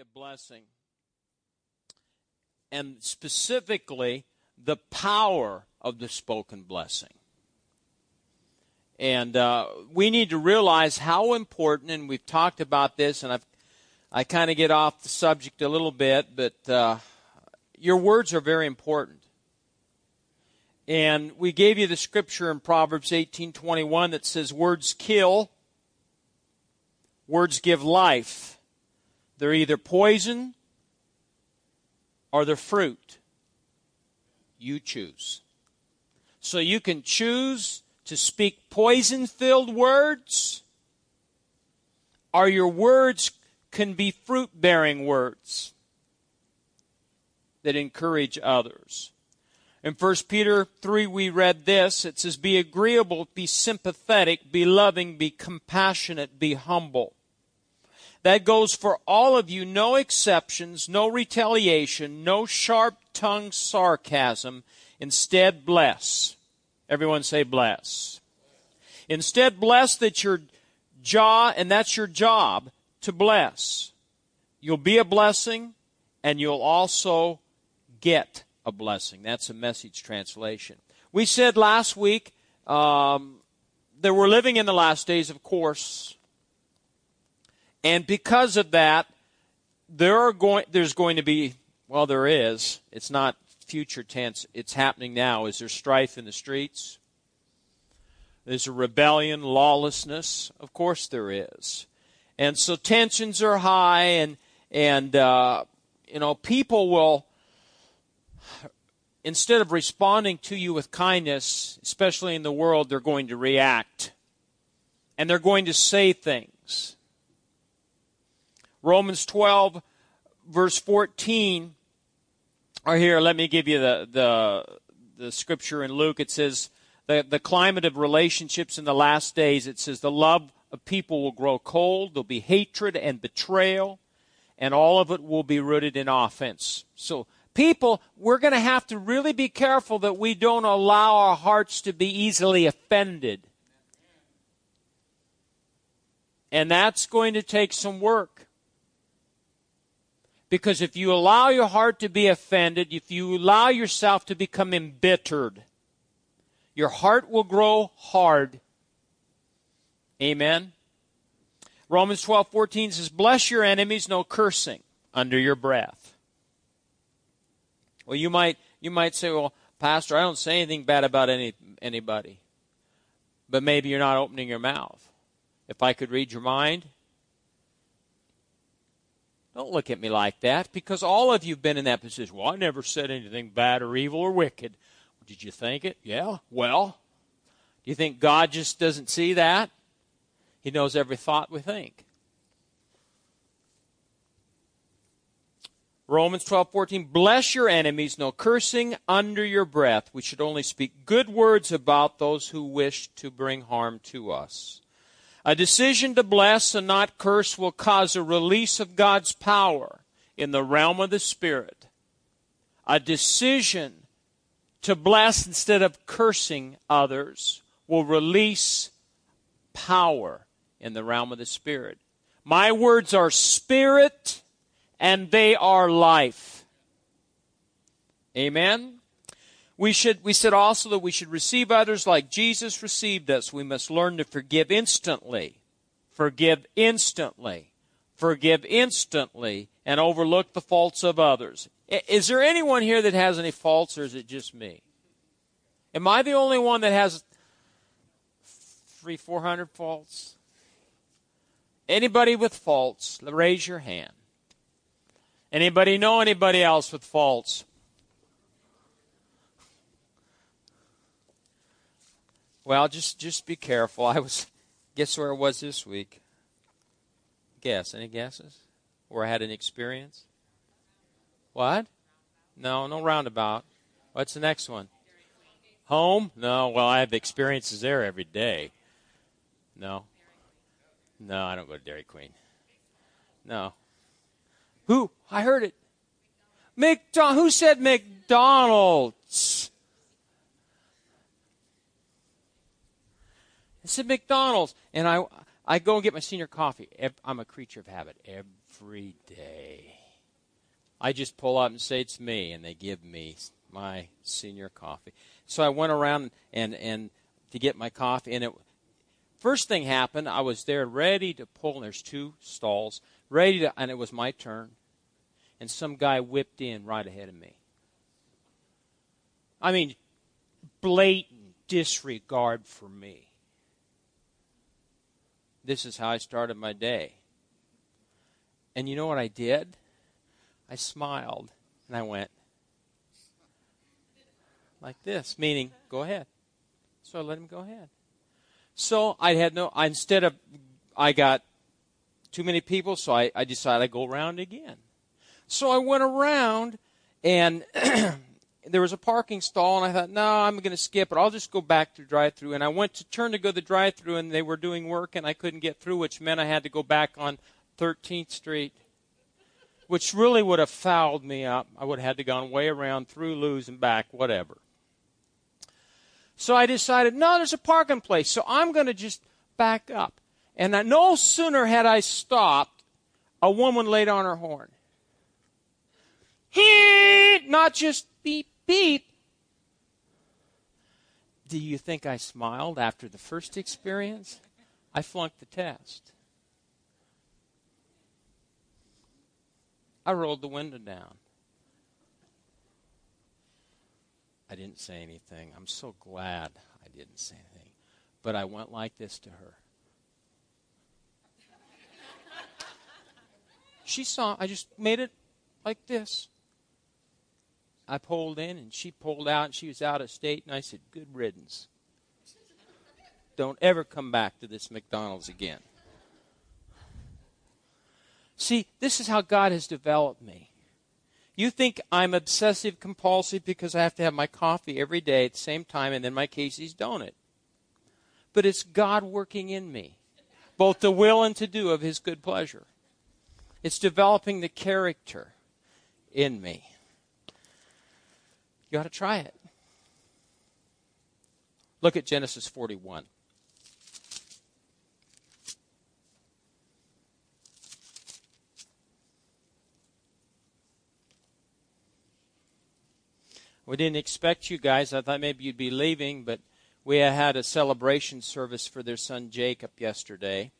of blessing, and specifically the power of the spoken blessing. And uh, we need to realize how important, and we've talked about this, and I've I kind of get off the subject a little bit, but uh, your words are very important. And we gave you the scripture in Proverbs 18:21 that says words kill, words give life. They're either poison or they're fruit. You choose. So you can choose to speak poison-filled words or your words can be fruit-bearing words that encourage others. In 1 Peter 3, we read this. It says, Be agreeable, be sympathetic, be loving, be compassionate, be humble. That goes for all of you, no exceptions, no retaliation, no sharp tongued sarcasm. Instead, bless. Everyone say bless. Instead, bless that your jaw, and that's your job, to bless. You'll be a blessing, and you'll also get a blessing. That's a message translation. We said last week um, that we're living in the last days, of course, and because of that, there are going there's going to be well, there is. It's not future tense. It's happening now. Is there strife in the streets? There's a rebellion, lawlessness. Of course, there is, and so tensions are high, and and uh, you know people will instead of responding to you with kindness, especially in the world, they're going to react. And they're going to say things. Romans 12, verse 14, or here, let me give you the, the, the scripture in Luke. It says, the, the climate of relationships in the last days, it says, the love of people will grow cold, there'll be hatred and betrayal, and all of it will be rooted in offense. So, people, we're going to have to really be careful that we don't allow our hearts to be easily offended. And that's going to take some work. Because if you allow your heart to be offended, if you allow yourself to become embittered, your heart will grow hard. Amen. Romans 12:14 says, "Bless your enemies, no cursing under your breath." Well, you might you might say, "Well, pastor, I don't say anything bad about any anybody." But maybe you're not opening your mouth. If I could read your mind, don't look at me like that because all of you have been in that position. Well, I never said anything bad or evil or wicked. Did you think it? Yeah. Well, do you think God just doesn't see that? He knows every thought we think. Romans 12:14 Bless your enemies no cursing under your breath we should only speak good words about those who wish to bring harm to us. A decision to bless and not curse will cause a release of God's power in the realm of the spirit. A decision to bless instead of cursing others will release power in the realm of the spirit. My words are spirit and they are life. Amen. We should we said also that we should receive others like Jesus received us. We must learn to forgive instantly. Forgive instantly. Forgive instantly and overlook the faults of others. Is there anyone here that has any faults or is it just me? Am I the only one that has three, four hundred faults? Anybody with faults, raise your hand. Anybody know anybody else with faults? Well, just just be careful. I was guess where I was this week. Guess. Any guesses? Where I had an experience? What? No, no roundabout. What's the next one? Home? No. Well, I have experiences there every day. No. No, I don't go to Dairy Queen. No. Who? I heard it. McDonald. Who said McDonald's? I said McDonald's, and I I go and get my senior coffee. I'm a creature of habit. Every every day. I just pull up and say it's me, and they give me my senior coffee. So I went around and and to get my coffee, and it first thing happened. I was there ready to pull. And there's two stalls ready to, and it was my turn, and some guy whipped in right ahead of me. I mean, blatant disregard for me. This is how I started my day. And you know what I did? I smiled and I went like this, meaning, go ahead. So I let him go ahead. So I had no, I, instead of, I got too many people, so I, I decided I'd go around again. So I went around and there was a parking stall, and I thought, no, I'm going to skip it. I'll just go back to drive through. And I went to turn to go to the drive through, and they were doing work, and I couldn't get through, which meant I had to go back on 13th Street, which really would have fouled me up. I would have had to gone way around through Lewes and back, whatever. So I decided, no, there's a parking place, so I'm going to just back up. And I, no sooner had I stopped, a woman laid on her horn. He, not just beep, beep. Do you think I smiled after the first experience? I flunked the test. I rolled the window down. I didn't say anything. I'm so glad I didn't say anything. But I went like this to her. she saw, I just made it like this. I pulled in and she pulled out and she was out of state and I said, Good riddance. Don't ever come back to this McDonald's again. See, this is how God has developed me. You think I'm obsessive compulsive because I have to have my coffee every day at the same time and then my Casey's donut. But it's God working in me, both the will and to do of His good pleasure. It's developing the character in me. You ought to try it. Look at Genesis 41. We didn't expect you guys. I thought maybe you'd be leaving, but we had a celebration service for their son Jacob yesterday.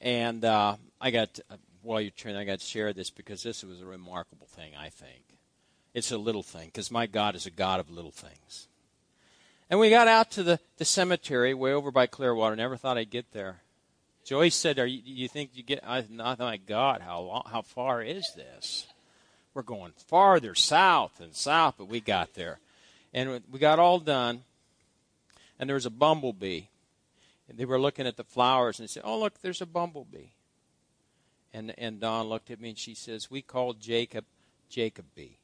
And uh, I got, to, while you're turning, I got to share this because this was a remarkable thing, I think. It's a little thing because my God is a God of little things. And we got out to the, the cemetery way over by Clearwater. Never thought I'd get there. Joyce said, "Are you, you think you get?" I thought, "My God, how long, how far is this? We're going farther south and south, but we got there, and we got all done. And there was a bumblebee, and they were looking at the flowers and they said, "Oh, look, there's a bumblebee." And and Dawn looked at me and she says, "We called Jacob Jacob Bee."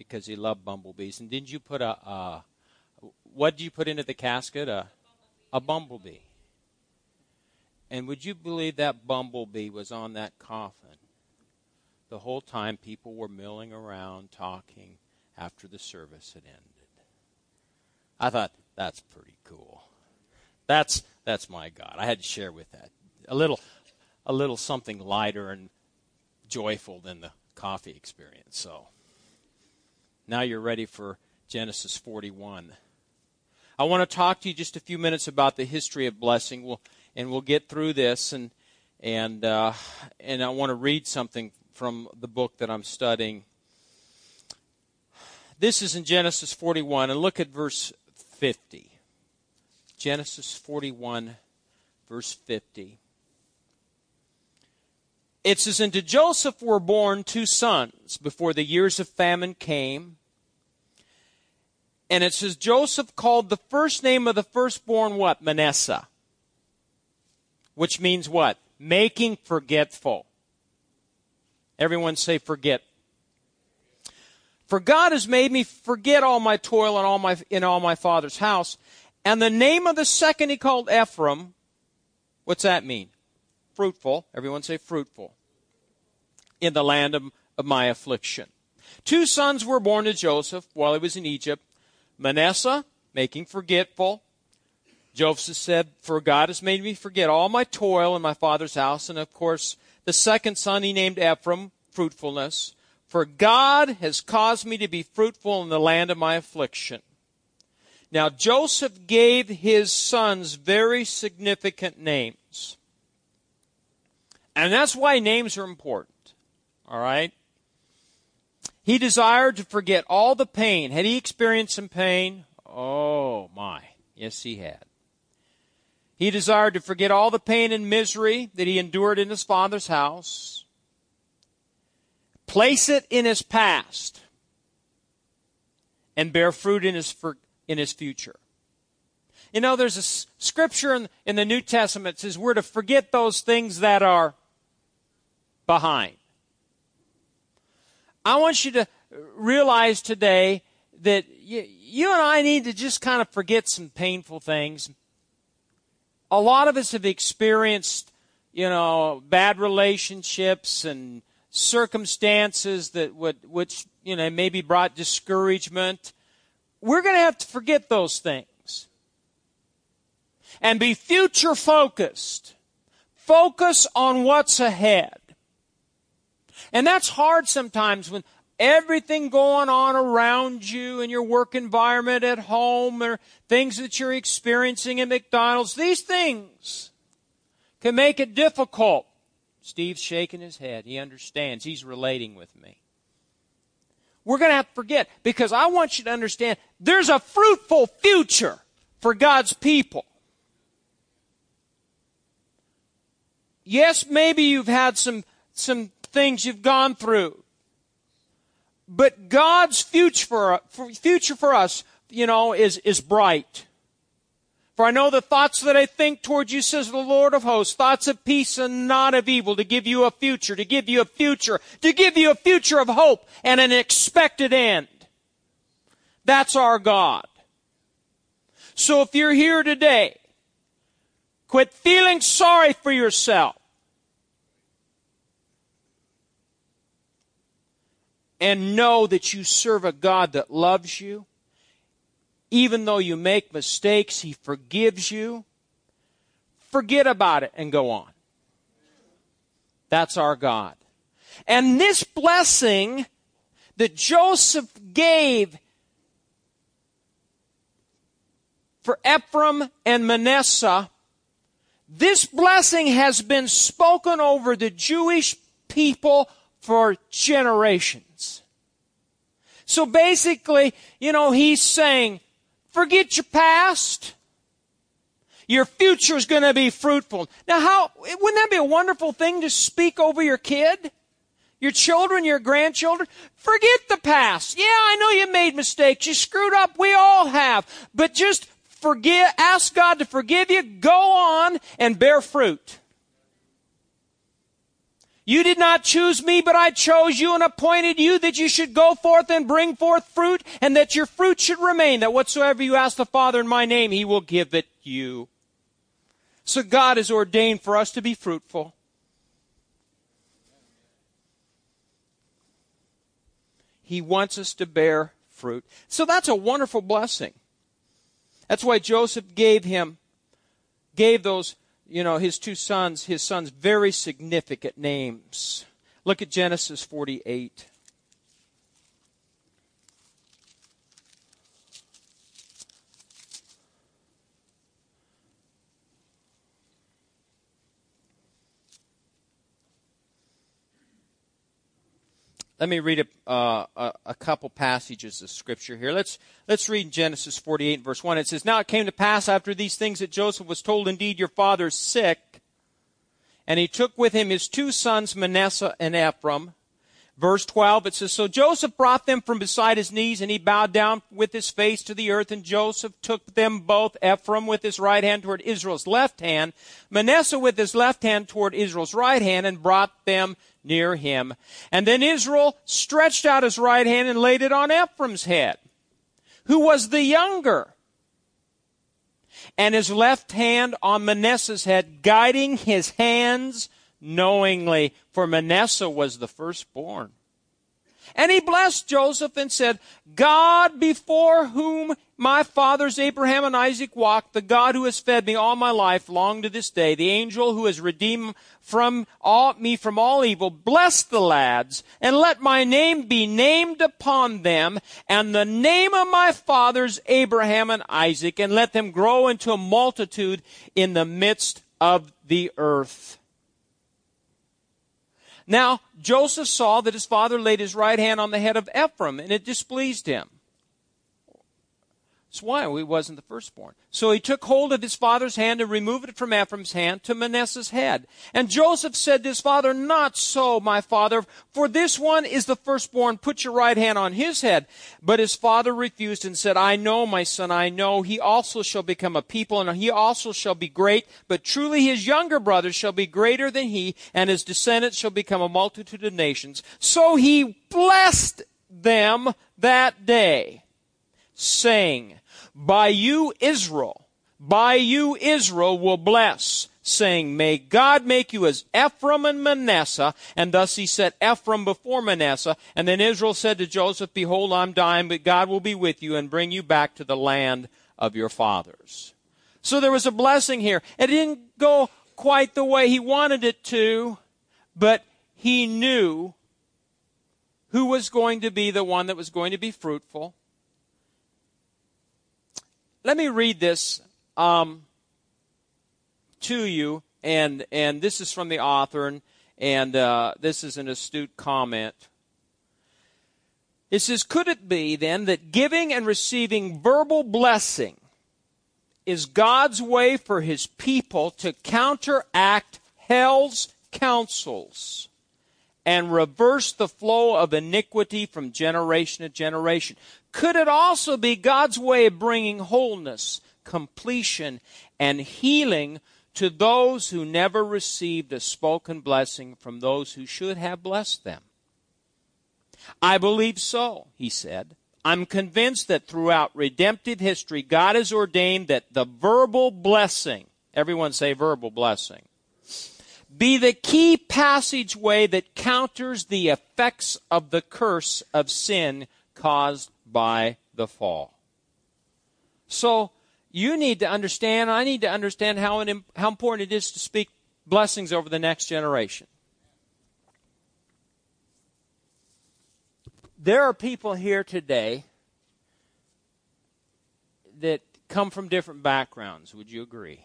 Because he loved bumblebees. And didn't you put a, a what did you put into the casket? A, a bumblebee. And would you believe that bumblebee was on that coffin the whole time people were milling around talking after the service had ended? I thought that's pretty cool. That's that's my God. I had to share with that a little a little something lighter and joyful than the coffee experience. So. Now you're ready for Genesis 41. I want to talk to you just a few minutes about the history of blessing. We'll, and we'll get through this, and and uh, and I want to read something from the book that I'm studying. This is in Genesis 41, and look at verse 50. Genesis 41, verse 50. It says, And to Joseph were born two sons before the years of famine came and it says Joseph called the first name of the firstborn what? Manasseh. Which means what? Making forgetful. Everyone say forget. For God has made me forget all my toil and all my, in all my father's house. And the name of the second he called Ephraim. What's that mean? Fruitful. Everyone say fruitful. In the land of, of my affliction. Two sons were born to Joseph while he was in Egypt. Manasseh, making forgetful. Joseph said, For God has made me forget all my toil in my father's house. And of course, the second son he named Ephraim, fruitfulness. For God has caused me to be fruitful in the land of my affliction. Now Joseph gave his sons very significant names. And that's why names are important. All right? He desired to forget all the pain. Had he experienced some pain? Oh my. Yes, he had. He desired to forget all the pain and misery that he endured in his father's house. Place it in his past and bear fruit in his, in his future. You know, there's a scripture in, in the New Testament says we're to forget those things that are behind. I want you to realize today that you, you and I need to just kind of forget some painful things. A lot of us have experienced, you know, bad relationships and circumstances that would, which, you know, maybe brought discouragement. We're going to have to forget those things and be future focused. Focus on what's ahead. And that's hard sometimes when everything going on around you in your work environment at home or things that you're experiencing at McDonald's. These things can make it difficult. Steve's shaking his head. He understands. He's relating with me. We're going to have to forget because I want you to understand there's a fruitful future for God's people. Yes, maybe you've had some, some things you've gone through. But God's future for, future for us, you know, is, is bright. For I know the thoughts that I think toward you, says the Lord of hosts, thoughts of peace and not of evil, to give you a future, to give you a future, to give you a future of hope and an expected end. That's our God. So if you're here today, quit feeling sorry for yourself. And know that you serve a God that loves you. Even though you make mistakes, He forgives you. Forget about it and go on. That's our God. And this blessing that Joseph gave for Ephraim and Manasseh, this blessing has been spoken over the Jewish people for generations. So basically, you know, he's saying, forget your past. Your future is going to be fruitful. Now, how, wouldn't that be a wonderful thing to speak over your kid? Your children, your grandchildren? Forget the past. Yeah, I know you made mistakes. You screwed up. We all have. But just forgive, ask God to forgive you. Go on and bear fruit. You did not choose me, but I chose you and appointed you that you should go forth and bring forth fruit, and that your fruit should remain, that whatsoever you ask the Father in my name, he will give it you. So God has ordained for us to be fruitful. He wants us to bear fruit. So that's a wonderful blessing. That's why Joseph gave him, gave those you know, his two sons, his sons, very significant names. Look at Genesis 48. Let me read a, uh, a, couple passages of scripture here. Let's, let's read Genesis 48 verse 1. It says, Now it came to pass after these things that Joseph was told, Indeed, your father is sick. And he took with him his two sons, Manasseh and Ephraim. Verse 12, it says, So Joseph brought them from beside his knees, and he bowed down with his face to the earth, and Joseph took them both, Ephraim with his right hand toward Israel's left hand, Manasseh with his left hand toward Israel's right hand, and brought them near him. And then Israel stretched out his right hand and laid it on Ephraim's head, who was the younger, and his left hand on Manasseh's head, guiding his hands knowingly, for Manasseh was the firstborn. And he blessed Joseph and said, God before whom my fathers Abraham and Isaac walked, the God who has fed me all my life, long to this day, the angel who has redeemed from all, me from all evil, bless the lads, and let my name be named upon them, and the name of my fathers Abraham and Isaac, and let them grow into a multitude in the midst of the earth. Now, Joseph saw that his father laid his right hand on the head of Ephraim, and it displeased him. That's why he wasn't the firstborn. So he took hold of his father's hand and removed it from Ephraim's hand to Manasseh's head. And Joseph said to his father, Not so, my father, for this one is the firstborn. Put your right hand on his head. But his father refused and said, I know, my son, I know. He also shall become a people, and he also shall be great. But truly his younger brothers shall be greater than he, and his descendants shall become a multitude of nations. So he blessed them that day, saying, by you Israel, by you Israel will bless, saying, May God make you as Ephraim and Manasseh. And thus he set Ephraim before Manasseh. And then Israel said to Joseph, Behold, I'm dying, but God will be with you and bring you back to the land of your fathers. So there was a blessing here. It didn't go quite the way he wanted it to, but he knew who was going to be the one that was going to be fruitful let me read this um, to you, and and this is from the author, and, and uh, this is an astute comment. It says, Could it be then that giving and receiving verbal blessing is God's way for his people to counteract hell's counsels and reverse the flow of iniquity from generation to generation? Could it also be God's way of bringing wholeness, completion, and healing to those who never received a spoken blessing from those who should have blessed them? I believe so, he said. I'm convinced that throughout redemptive history, God has ordained that the verbal blessing, everyone say verbal blessing, be the key passageway that counters the effects of the curse of sin caused by the fall. So you need to understand, I need to understand how, how important it is to speak blessings over the next generation. There are people here today that come from different backgrounds. Would you agree?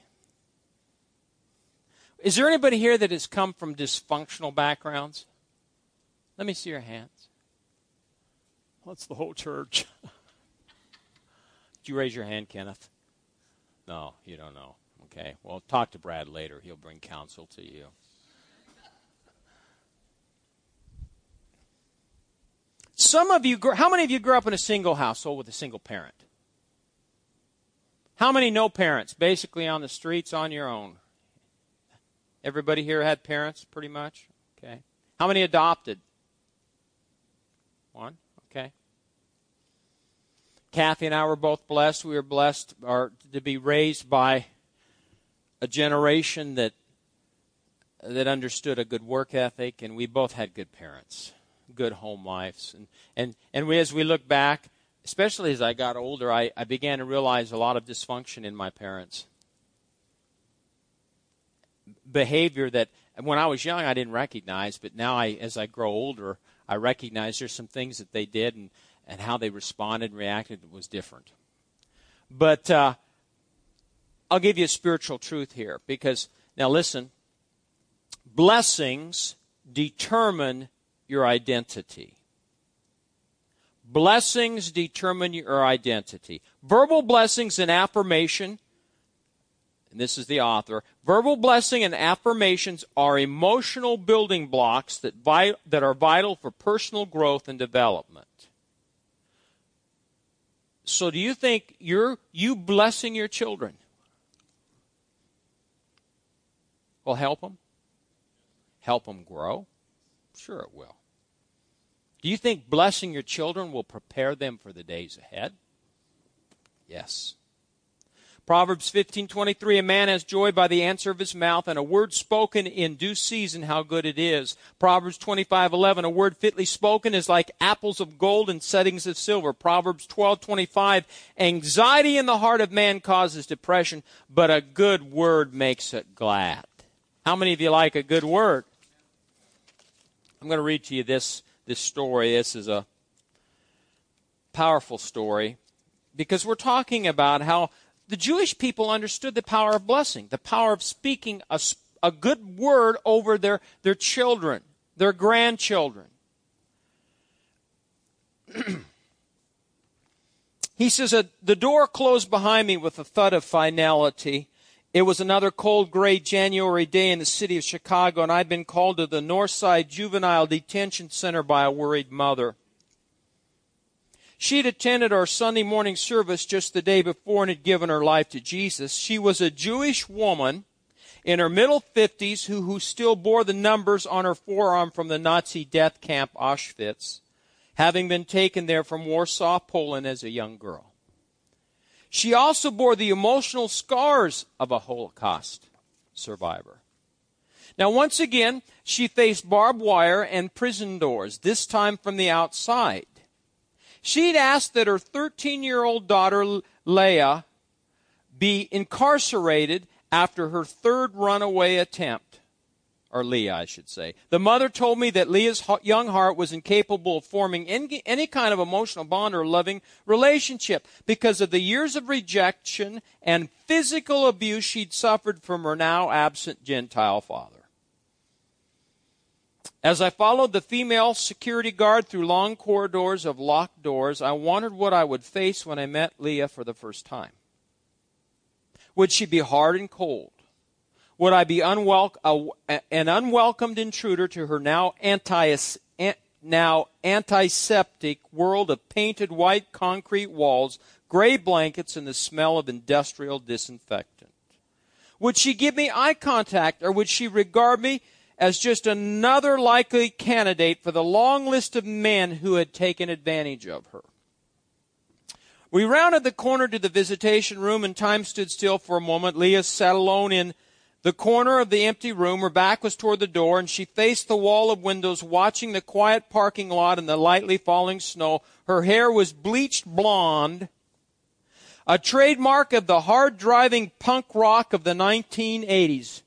Is there anybody here that has come from dysfunctional backgrounds? Let me see your hands. That's the whole church. Did you raise your hand, Kenneth? No, you don't know. Okay. Well, talk to Brad later. He'll bring counsel to you. Some of you, how many of you grew up in a single household with a single parent? How many no parents? Basically on the streets on your own. Everybody here had parents, pretty much? Okay. How many adopted? One? Kathy and I were both blessed. We were blessed or, to be raised by a generation that that understood a good work ethic, and we both had good parents, good home lives, and and and we, as we look back, especially as I got older, I, I began to realize a lot of dysfunction in my parents. Behavior that when I was young I didn't recognize, but now I, as I grow older, I recognize there's some things that they did and, and how they responded and reacted was different. But uh, I'll give you a spiritual truth here because, now listen, blessings determine your identity. Blessings determine your identity. Verbal blessings and affirmation and this is the author, verbal blessing and affirmations are emotional building blocks that, vi- that are vital for personal growth and development. So do you think you're you blessing your children will help them? Help them grow? Sure it will. Do you think blessing your children will prepare them for the days ahead? Yes. Proverbs 15:23 A man has joy by the answer of his mouth and a word spoken in due season how good it is. Proverbs 25:11 A word fitly spoken is like apples of gold and settings of silver. Proverbs 12:25 Anxiety in the heart of man causes depression, but a good word makes it glad. How many of you like a good word? I'm going to read to you this this story. This is a powerful story because we're talking about how the Jewish people understood the power of blessing, the power of speaking a, a good word over their, their children, their grandchildren. he says, The door closed behind me with a thud of finality. It was another cold, gray January day in the city of Chicago, and I'd been called to the Northside Juvenile Detention Center by a worried mother. She'd attended our Sunday morning service just the day before and had given her life to Jesus. She was a Jewish woman in her middle 50s who, who still bore the numbers on her forearm from the Nazi death camp Auschwitz, having been taken there from Warsaw, Poland as a young girl. She also bore the emotional scars of a Holocaust survivor. Now, once again, she faced barbed wire and prison doors, this time from the outside. She'd asked that her 13 year old daughter, Leah, be incarcerated after her third runaway attempt. Or Leah, I should say. The mother told me that Leah's young heart was incapable of forming any, kind of emotional bond or loving relationship because of the years of rejection and physical abuse she'd suffered from her now absent Gentile father. As I followed the female security guard through long corridors of locked doors, I wondered what I would face when I met Leah for the first time. Would she be hard and cold? Would I be unwel- an unwelcomed intruder to her now anti now antiseptic world of painted white concrete walls, gray blankets, and the smell of industrial disinfectant? Would she give me eye contact, or would she regard me as just another likely candidate for the long list of men who had taken advantage of her. We rounded the corner to the visitation room and time stood still for a moment. Leah sat alone in the corner of the empty room. Her back was toward the door and she faced the wall of windows watching the quiet parking lot and the lightly falling snow. Her hair was bleached blonde, a trademark of the hard driving punk rock of the 1980s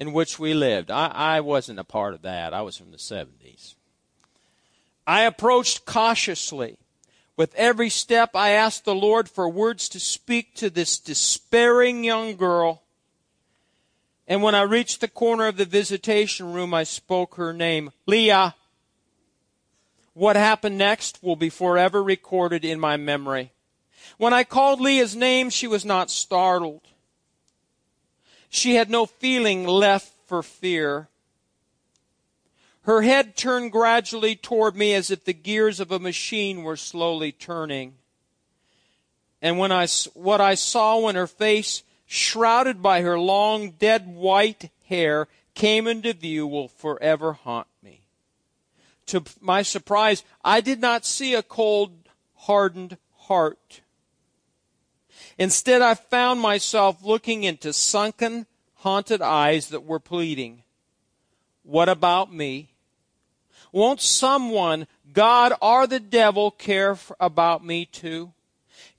in which we lived. I, I wasn't a part of that. I was from the 70s. I approached cautiously. With every step, I asked the Lord for words to speak to this despairing young girl. And when I reached the corner of the visitation room, I spoke her name, Leah. What happened next will be forever recorded in my memory. When I called Leah's name, she was not startled. She had no feeling left for fear. Her head turned gradually toward me as if the gears of a machine were slowly turning. And when I, what I saw when her face, shrouded by her long, dead white hair, came into view will forever haunt me. To my surprise, I did not see a cold, hardened heart. Instead, I found myself looking into sunken, haunted eyes that were pleading, What about me? Won't someone, God or the devil, care for, about me too?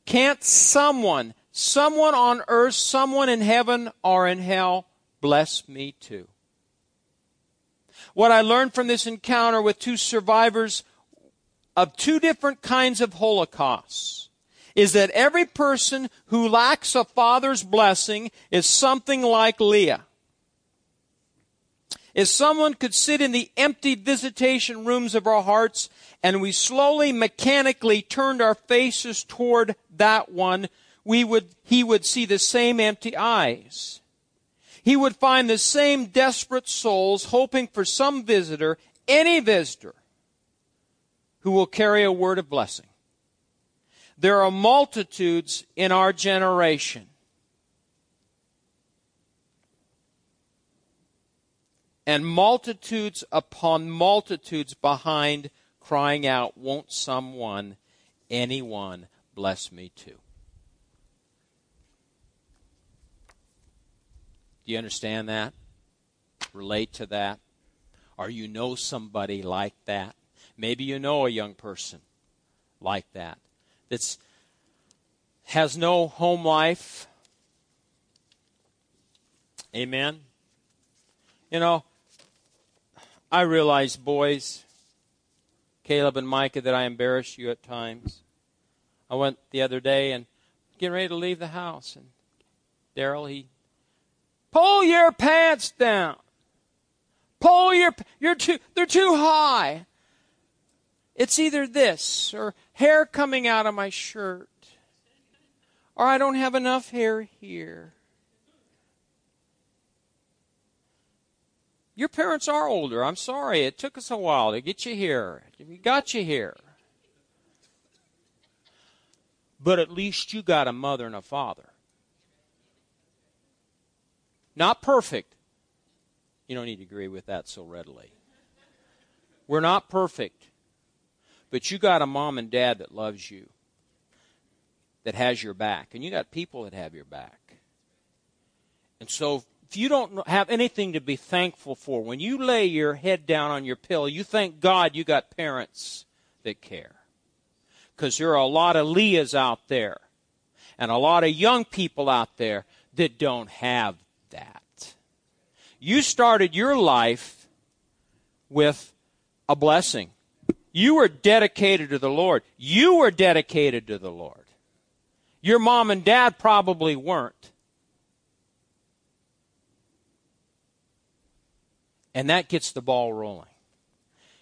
Can't someone, someone on earth, someone in heaven or in hell, bless me too? What I learned from this encounter with two survivors of two different kinds of holocausts is that every person who lacks a father's blessing is something like Leah. If someone could sit in the empty visitation rooms of our hearts and we slowly mechanically turned our faces toward that one, we would, he would see the same empty eyes. He would find the same desperate souls hoping for some visitor, any visitor, who will carry a word of blessing. There are multitudes in our generation. And multitudes upon multitudes behind crying out, Won't someone, anyone, bless me too? Do you understand that? Relate to that? Or you know somebody like that? Maybe you know a young person like that that's has no home life. Amen. You know, I realize, boys, Caleb and Micah, that I embarrass you at times. I went the other day and getting ready to leave the house, and Daryl, he pull your pants down. Pull your you're too they're too high. It's either this or hair coming out of my shirt. Or I don't have enough hair here. Your parents are older. I'm sorry. It took us a while to get you here. We got you here. But at least you got a mother and a father. Not perfect. You don't need to agree with that so readily. We're not perfect. But you got a mom and dad that loves you, that has your back. And you got people that have your back. And so if you don't have anything to be thankful for, when you lay your head down on your pillow, you thank God you got parents that care. Because there are a lot of Leahs out there and a lot of young people out there that don't have that. You started your life with a blessing. You were dedicated to the Lord. You were dedicated to the Lord. Your mom and dad probably weren't. And that gets the ball rolling.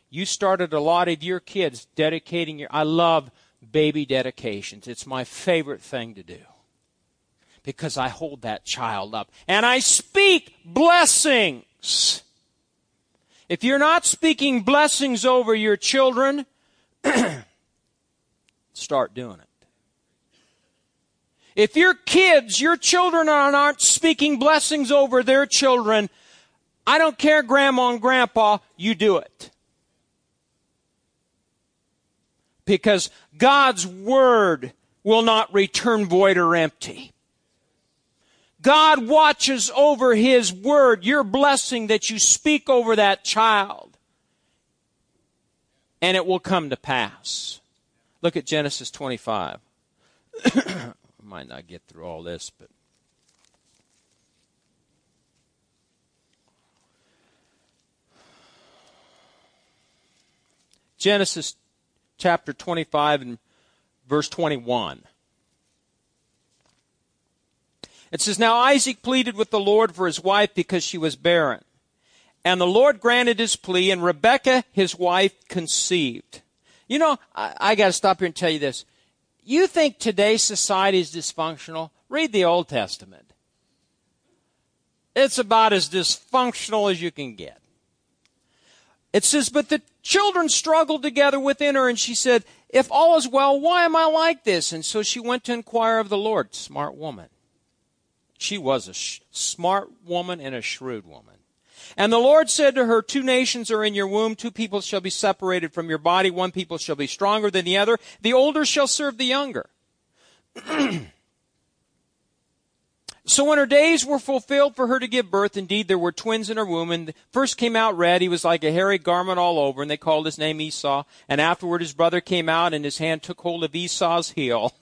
You started a lot of your kids dedicating your. I love baby dedications. It's my favorite thing to do because I hold that child up and I speak blessings. If you're not speaking blessings over your children, start doing it. If your kids, your children are not speaking blessings over their children, I don't care, grandma and grandpa, you do it. Because God's word will not return void or empty. God watches over His word, your blessing that you speak over that child, and it will come to pass. Look at Genesis 25. I might not get through all this, but Genesis chapter 25 and verse 21. It says, Now Isaac pleaded with the Lord for his wife because she was barren. And the Lord granted his plea, and Rebekah, his wife, conceived. You know, I, I got to stop here and tell you this. You think today's society is dysfunctional? Read the Old Testament. It's about as dysfunctional as you can get. It says, But the children struggled together within her, and she said, If all is well, why am I like this? And so she went to inquire of the Lord. Smart woman. She was a sh- smart woman and a shrewd woman. And the Lord said to her, Two nations are in your womb, two people shall be separated from your body, one people shall be stronger than the other. The older shall serve the younger. So when her days were fulfilled for her to give birth, indeed there were twins in her womb, and first came out red, he was like a hairy garment all over, and they called his name Esau. And afterward his brother came out, and his hand took hold of Esau's heel.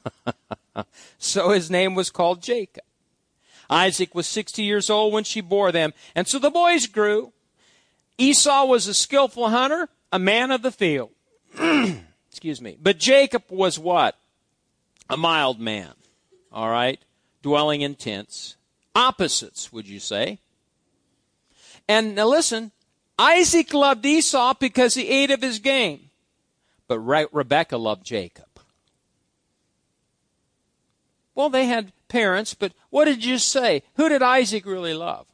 so his name was called Jacob. Isaac was sixty years old when she bore them, and so the boys grew. Esau was a skillful hunter, a man of the field. Excuse me. But Jacob was what? A mild man. All right? dwelling in tents. Opposites, would you say? And now listen, Isaac loved Esau because he ate of his game, but Re- Rebekah loved Jacob. Well, they had parents, but what did you say? Who did Isaac really love?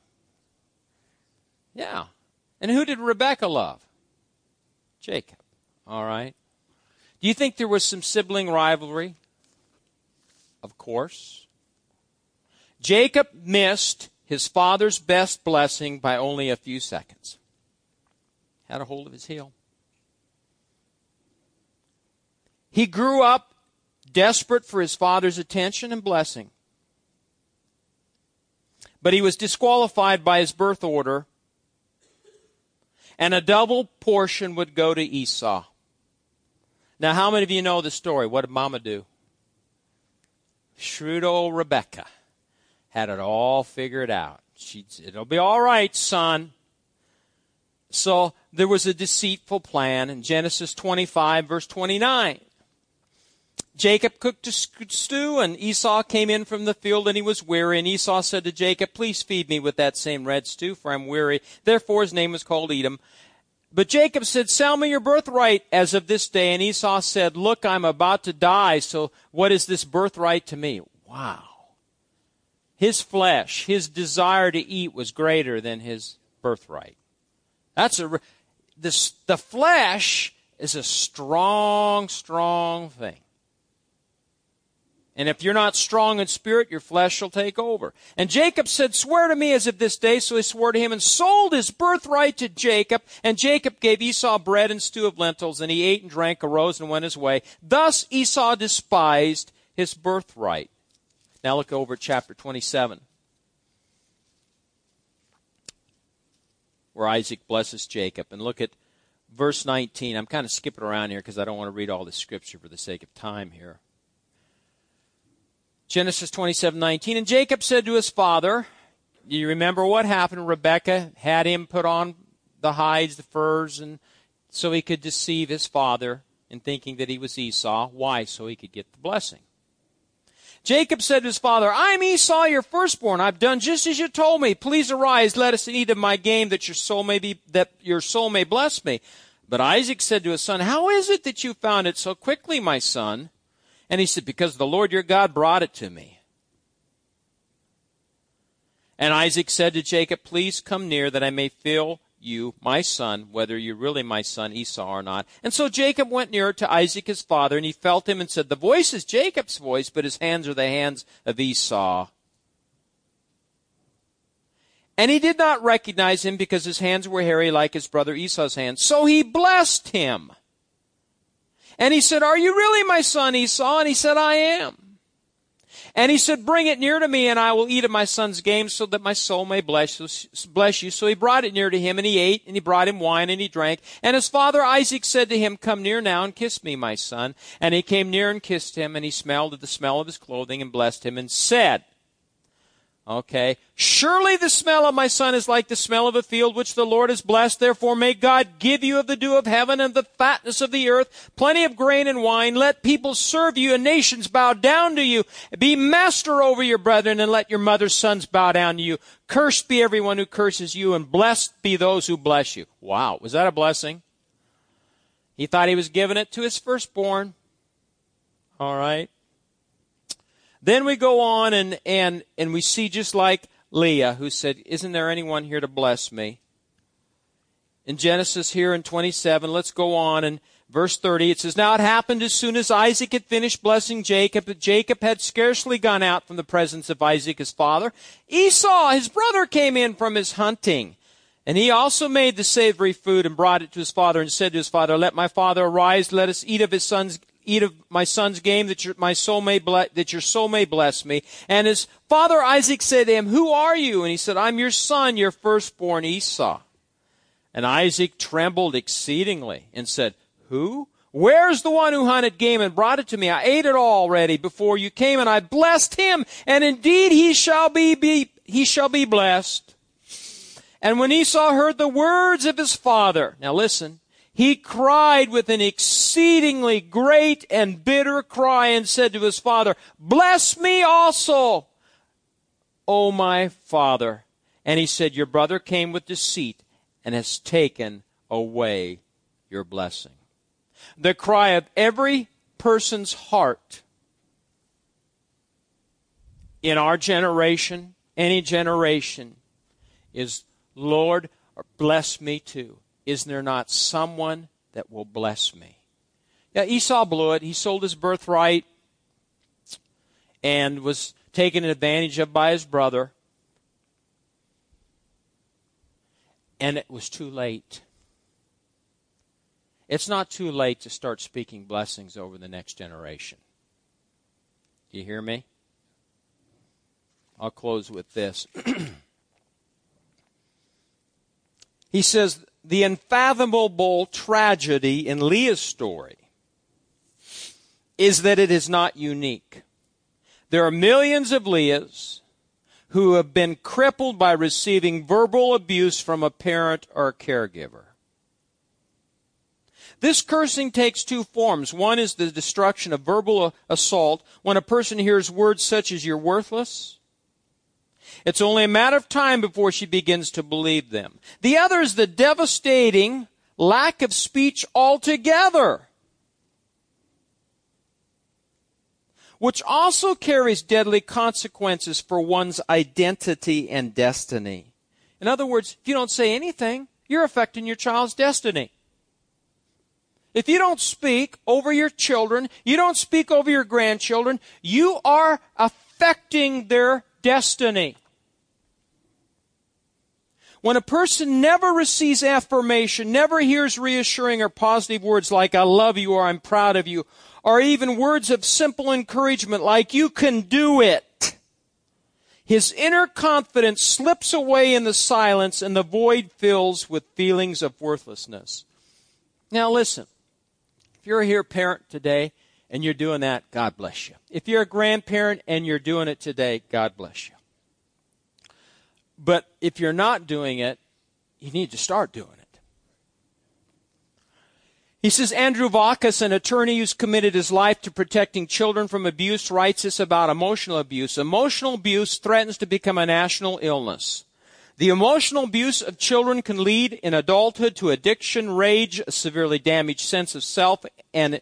Yeah. And who did Rebecca love? Jacob. All right. Do you think there was some sibling rivalry? Of course. Jacob missed his father's best blessing by only a few seconds. Had a hold of his heel. He grew up desperate for his father's attention and blessing. But he was disqualified by his birth order, and a double portion would go to Esau. Now, how many of you know the story? What did Mama do? Shrewd old Rebecca had it all figured out. She, it'll be all right, son. So there was a deceitful plan in Genesis 25, verse 29. Jacob cooked a stew, and Esau came in from the field, and he was weary. And Esau said to Jacob, Please feed me with that same red stew, for I'm weary. Therefore his name was called Edom. But Jacob said, Sell me your birthright as of this day. And Esau said, Look, I'm about to die, so what is this birthright to me? Wow. His flesh, his desire to eat was greater than his birthright. That's a, this, the flesh is a strong, strong thing. And if you're not strong in spirit, your flesh shall take over. And Jacob said, Swear to me as of this day. So he swore to him and sold his birthright to Jacob. And Jacob gave Esau bread and stew of lentils. And he ate and drank, arose and went his way. Thus Esau despised his birthright. Now look over at chapter 27, where Isaac blesses Jacob. And look at verse 19. I'm kind of skipping around here because I don't want to read all the scripture for the sake of time here. Genesis 27:19 and Jacob said to his father, you remember what happened? Rebekah had him put on the hides, the furs and so he could deceive his father in thinking that he was Esau. Why? So he could get the blessing. Jacob said to his father, I'm Esau, your firstborn. I've done just as you told me. Please arise, let us eat of my game that your soul may be, that your soul may bless me. But Isaac said to his son, How is it that you found it so quickly, my son? And he said, Because the Lord your God brought it to me. And Isaac said to Jacob, Please come near that I may feel you, my son, whether you're really my son Esau or not. And so Jacob went near to Isaac his father, and he felt him and said, The voice is Jacob's voice, but his hands are the hands of Esau. And he did not recognize him because his hands were hairy like his brother Esau's hands. So he blessed him. And he said, Are you really my son Esau? And he said, I am. And he said, Bring it near to me, and I will eat of my son's game, so that my soul may bless, bless you. So he brought it near to him, and he ate, and he brought him wine, and he drank. And his father Isaac said to him, Come near now and kiss me, my son. And he came near and kissed him, and he smelled of the smell of his clothing, and blessed him, and said, Okay. Surely the smell of my son is like the smell of a field which the Lord has blessed. Therefore may God give you of the dew of heaven and the fatness of the earth, plenty of grain and wine. Let people serve you and nations bow down to you. Be master over your brethren and let your mother's sons bow down to you. Cursed be everyone who curses you and blessed be those who bless you. Wow. Was that a blessing? He thought he was giving it to his firstborn. All right. Then we go on and, and, and we see just like Leah, who said, Isn't there anyone here to bless me? In Genesis here in 27, let's go on and verse 30, it says, Now it happened as soon as Isaac had finished blessing Jacob, that Jacob had scarcely gone out from the presence of Isaac his father. Esau, his brother, came in from his hunting. And he also made the savory food and brought it to his father and said to his father, Let my father arise, let us eat of his son's eat of my son's game that your, my soul may bless, that your soul may bless me. And his father Isaac said to him, Who are you? And he said, I'm your son, your firstborn Esau. And Isaac trembled exceedingly and said, Who? Where's the one who hunted game and brought it to me? I ate it already before you came, and I blessed him, and indeed he shall be, be he shall be blessed. And when Esau heard the words of his father, now listen, he cried with an exceedingly great and bitter cry and said to his father, Bless me also, O my father. And he said, Your brother came with deceit and has taken away your blessing. The cry of every person's heart in our generation, any generation, is, Lord, bless me too. Is there not someone that will bless me? Yeah, Esau blew it. He sold his birthright and was taken advantage of by his brother. And it was too late. It's not too late to start speaking blessings over the next generation. Do you hear me? I'll close with this. he says, the unfathomable tragedy in Leah's story is that it is not unique. There are millions of Leahs who have been crippled by receiving verbal abuse from a parent or a caregiver. This cursing takes two forms. One is the destruction of verbal assault when a person hears words such as you're worthless. It's only a matter of time before she begins to believe them. The other is the devastating lack of speech altogether. Which also carries deadly consequences for one's identity and destiny. In other words, if you don't say anything, you're affecting your child's destiny. If you don't speak over your children, you don't speak over your grandchildren, you are affecting their destiny. When a person never receives affirmation, never hears reassuring or positive words like, I love you or I'm proud of you, or even words of simple encouragement like, you can do it, his inner confidence slips away in the silence and the void fills with feelings of worthlessness. Now listen. If you're a here parent today and you're doing that, God bless you. If you're a grandparent and you're doing it today, God bless you. But if you're not doing it, you need to start doing it. He says Andrew Vachss, an attorney who's committed his life to protecting children from abuse, writes this about emotional abuse. Emotional abuse threatens to become a national illness. The emotional abuse of children can lead in adulthood to addiction, rage, a severely damaged sense of self, and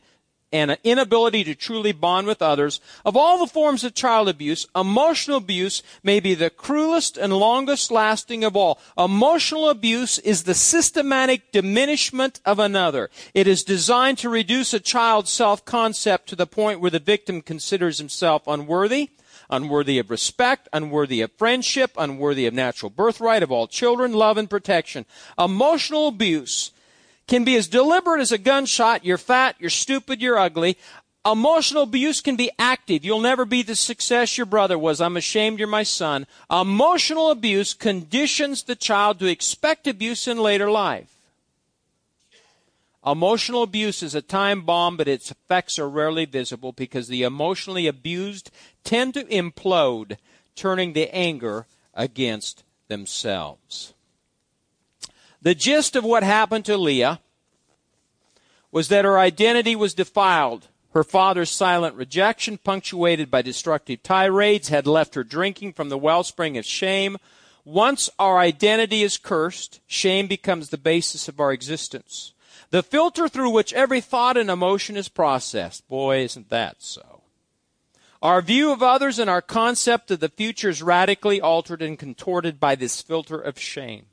and an inability to truly bond with others. Of all the forms of child abuse, emotional abuse may be the cruelest and longest lasting of all. Emotional abuse is the systematic diminishment of another. It is designed to reduce a child's self-concept to the point where the victim considers himself unworthy, unworthy of respect, unworthy of friendship, unworthy of natural birthright of all children, love and protection. Emotional abuse can be as deliberate as a gunshot. You're fat, you're stupid, you're ugly. Emotional abuse can be active. You'll never be the success your brother was. I'm ashamed you're my son. Emotional abuse conditions the child to expect abuse in later life. Emotional abuse is a time bomb, but its effects are rarely visible because the emotionally abused tend to implode, turning the anger against themselves. The gist of what happened to Leah was that her identity was defiled. Her father's silent rejection, punctuated by destructive tirades, had left her drinking from the wellspring of shame. Once our identity is cursed, shame becomes the basis of our existence. The filter through which every thought and emotion is processed. Boy, isn't that so. Our view of others and our concept of the future is radically altered and contorted by this filter of shame.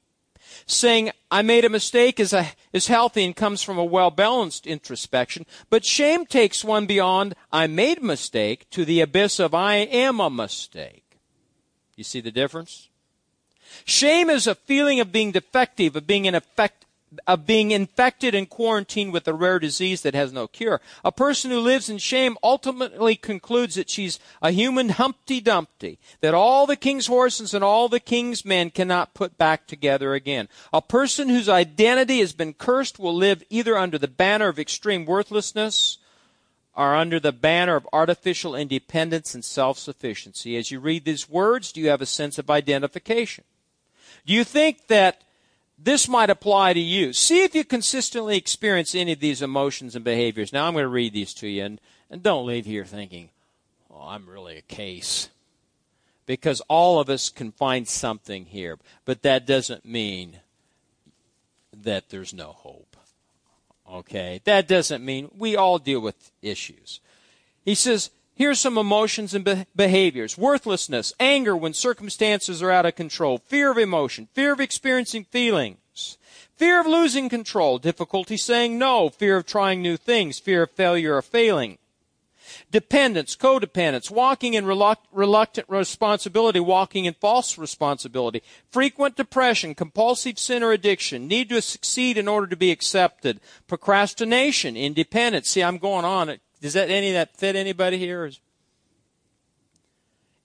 Saying, I made a mistake is, a, is healthy and comes from a well balanced introspection, but shame takes one beyond, I made a mistake, to the abyss of, I am a mistake. You see the difference? Shame is a feeling of being defective, of being ineffective of being infected and quarantined with a rare disease that has no cure. A person who lives in shame ultimately concludes that she's a human Humpty Dumpty, that all the king's horses and all the king's men cannot put back together again. A person whose identity has been cursed will live either under the banner of extreme worthlessness or under the banner of artificial independence and self-sufficiency. As you read these words, do you have a sense of identification? Do you think that this might apply to you. See if you consistently experience any of these emotions and behaviors. Now I'm going to read these to you, and, and don't leave here thinking, oh, I'm really a case. Because all of us can find something here, but that doesn't mean that there's no hope. Okay? That doesn't mean we all deal with issues. He says, Here's some emotions and be- behaviors. Worthlessness, anger when circumstances are out of control, fear of emotion, fear of experiencing feelings, fear of losing control, difficulty saying no, fear of trying new things, fear of failure or failing. Dependence, codependence, walking in reluct- reluctant responsibility, walking in false responsibility, frequent depression, compulsive sin or addiction, need to succeed in order to be accepted, procrastination, independence. See, I'm going on does that any that fit anybody here?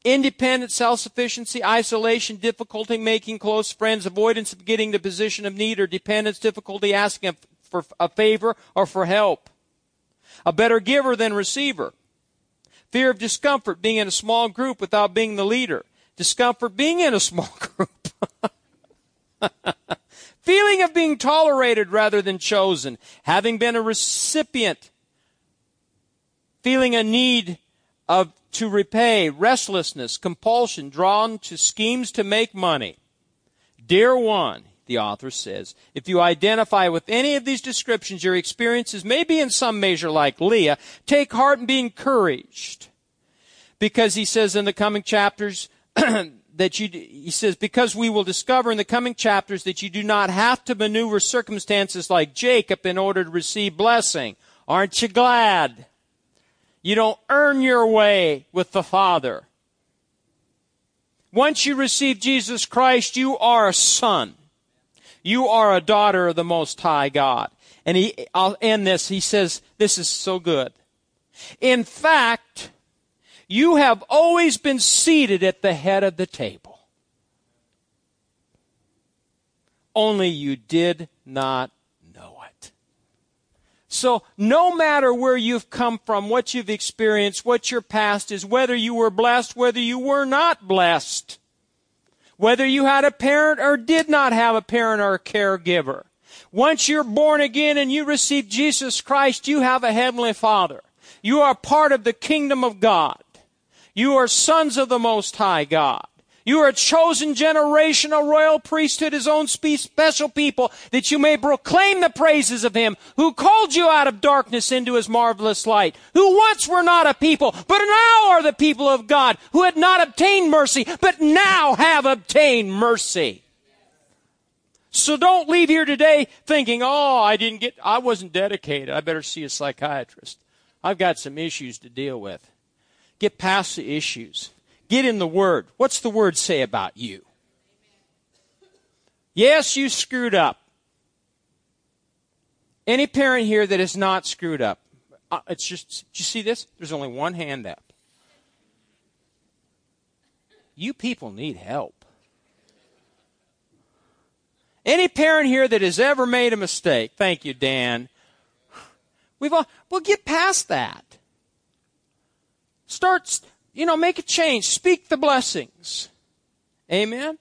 independence, self-sufficiency, isolation, difficulty making close friends, avoidance of getting the position of need or dependence, difficulty asking for a favor or for help. A better giver than receiver. Fear of discomfort, being in a small group without being the leader. Discomfort, being in a small group. Feeling of being tolerated rather than chosen. Having been a recipient. Feeling a need of to repay, restlessness, compulsion, drawn to schemes to make money. Dear one, the author says, if you identify with any of these descriptions, your experiences may be in some measure like Leah. Take heart and be encouraged. Because he says in the coming chapters, that you, he says, because we will discover in the coming chapters that you do not have to maneuver circumstances like Jacob in order to receive blessing. Aren't you glad? You don't earn your way with the Father. Once you receive Jesus Christ, you are a son. You are a daughter of the Most High God. And he, I'll end this. He says, this is so good. In fact, you have always been seated at the head of the table. Only you did not so no matter where you've come from, what you've experienced, what your past is, whether you were blessed, whether you were not blessed, whether you had a parent or did not have a parent or a caregiver, once you're born again and you receive Jesus Christ, you have a heavenly Father. You are part of the kingdom of God. You are sons of the Most High God. You are a chosen generation, a royal priesthood, his own special people, that you may proclaim the praises of him who called you out of darkness into his marvelous light, who once were not a people, but now are the people of God, who had not obtained mercy, but now have obtained mercy. So don't leave here today thinking, oh, I didn't get, I wasn't dedicated. I better see a psychiatrist. I've got some issues to deal with. Get past the issues. Get in the Word. What's the Word say about you? Yes, you screwed up. Any parent here that is not screwed up, uh, it's just, do you see this? There's only one hand up. You people need help. Any parent here that has ever made a mistake, thank you, Dan. We've all, we'll get past that. Start, you know, make a change. Speak the blessings. Amen.